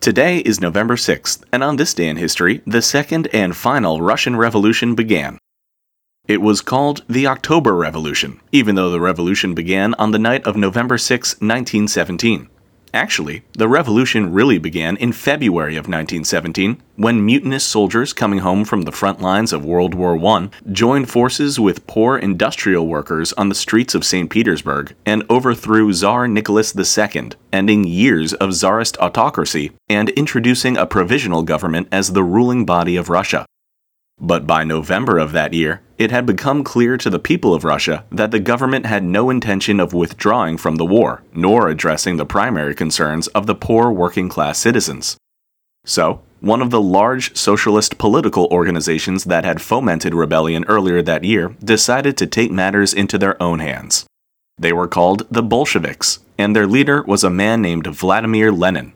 Today is November 6th, and on this day in history, the second and final Russian Revolution began. It was called the October Revolution, even though the revolution began on the night of November 6, 1917. Actually, the revolution really began in February of 1917 when mutinous soldiers coming home from the front lines of World War I joined forces with poor industrial workers on the streets of St. Petersburg and overthrew Tsar Nicholas II, ending years of Tsarist autocracy and introducing a provisional government as the ruling body of Russia. But by November of that year, it had become clear to the people of Russia that the government had no intention of withdrawing from the war, nor addressing the primary concerns of the poor working class citizens. So, one of the large socialist political organizations that had fomented rebellion earlier that year decided to take matters into their own hands. They were called the Bolsheviks, and their leader was a man named Vladimir Lenin.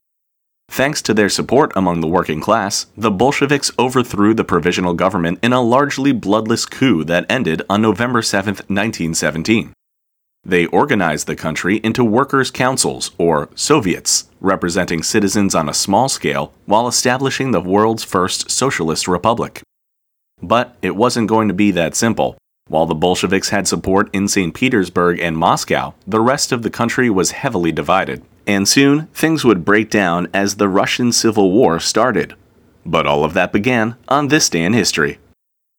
Thanks to their support among the working class, the Bolsheviks overthrew the provisional government in a largely bloodless coup that ended on November 7, 1917. They organized the country into workers' councils, or Soviets, representing citizens on a small scale while establishing the world's first socialist republic. But it wasn't going to be that simple. While the Bolsheviks had support in St. Petersburg and Moscow, the rest of the country was heavily divided and soon things would break down as the Russian Civil War started. But all of that began on this day in history.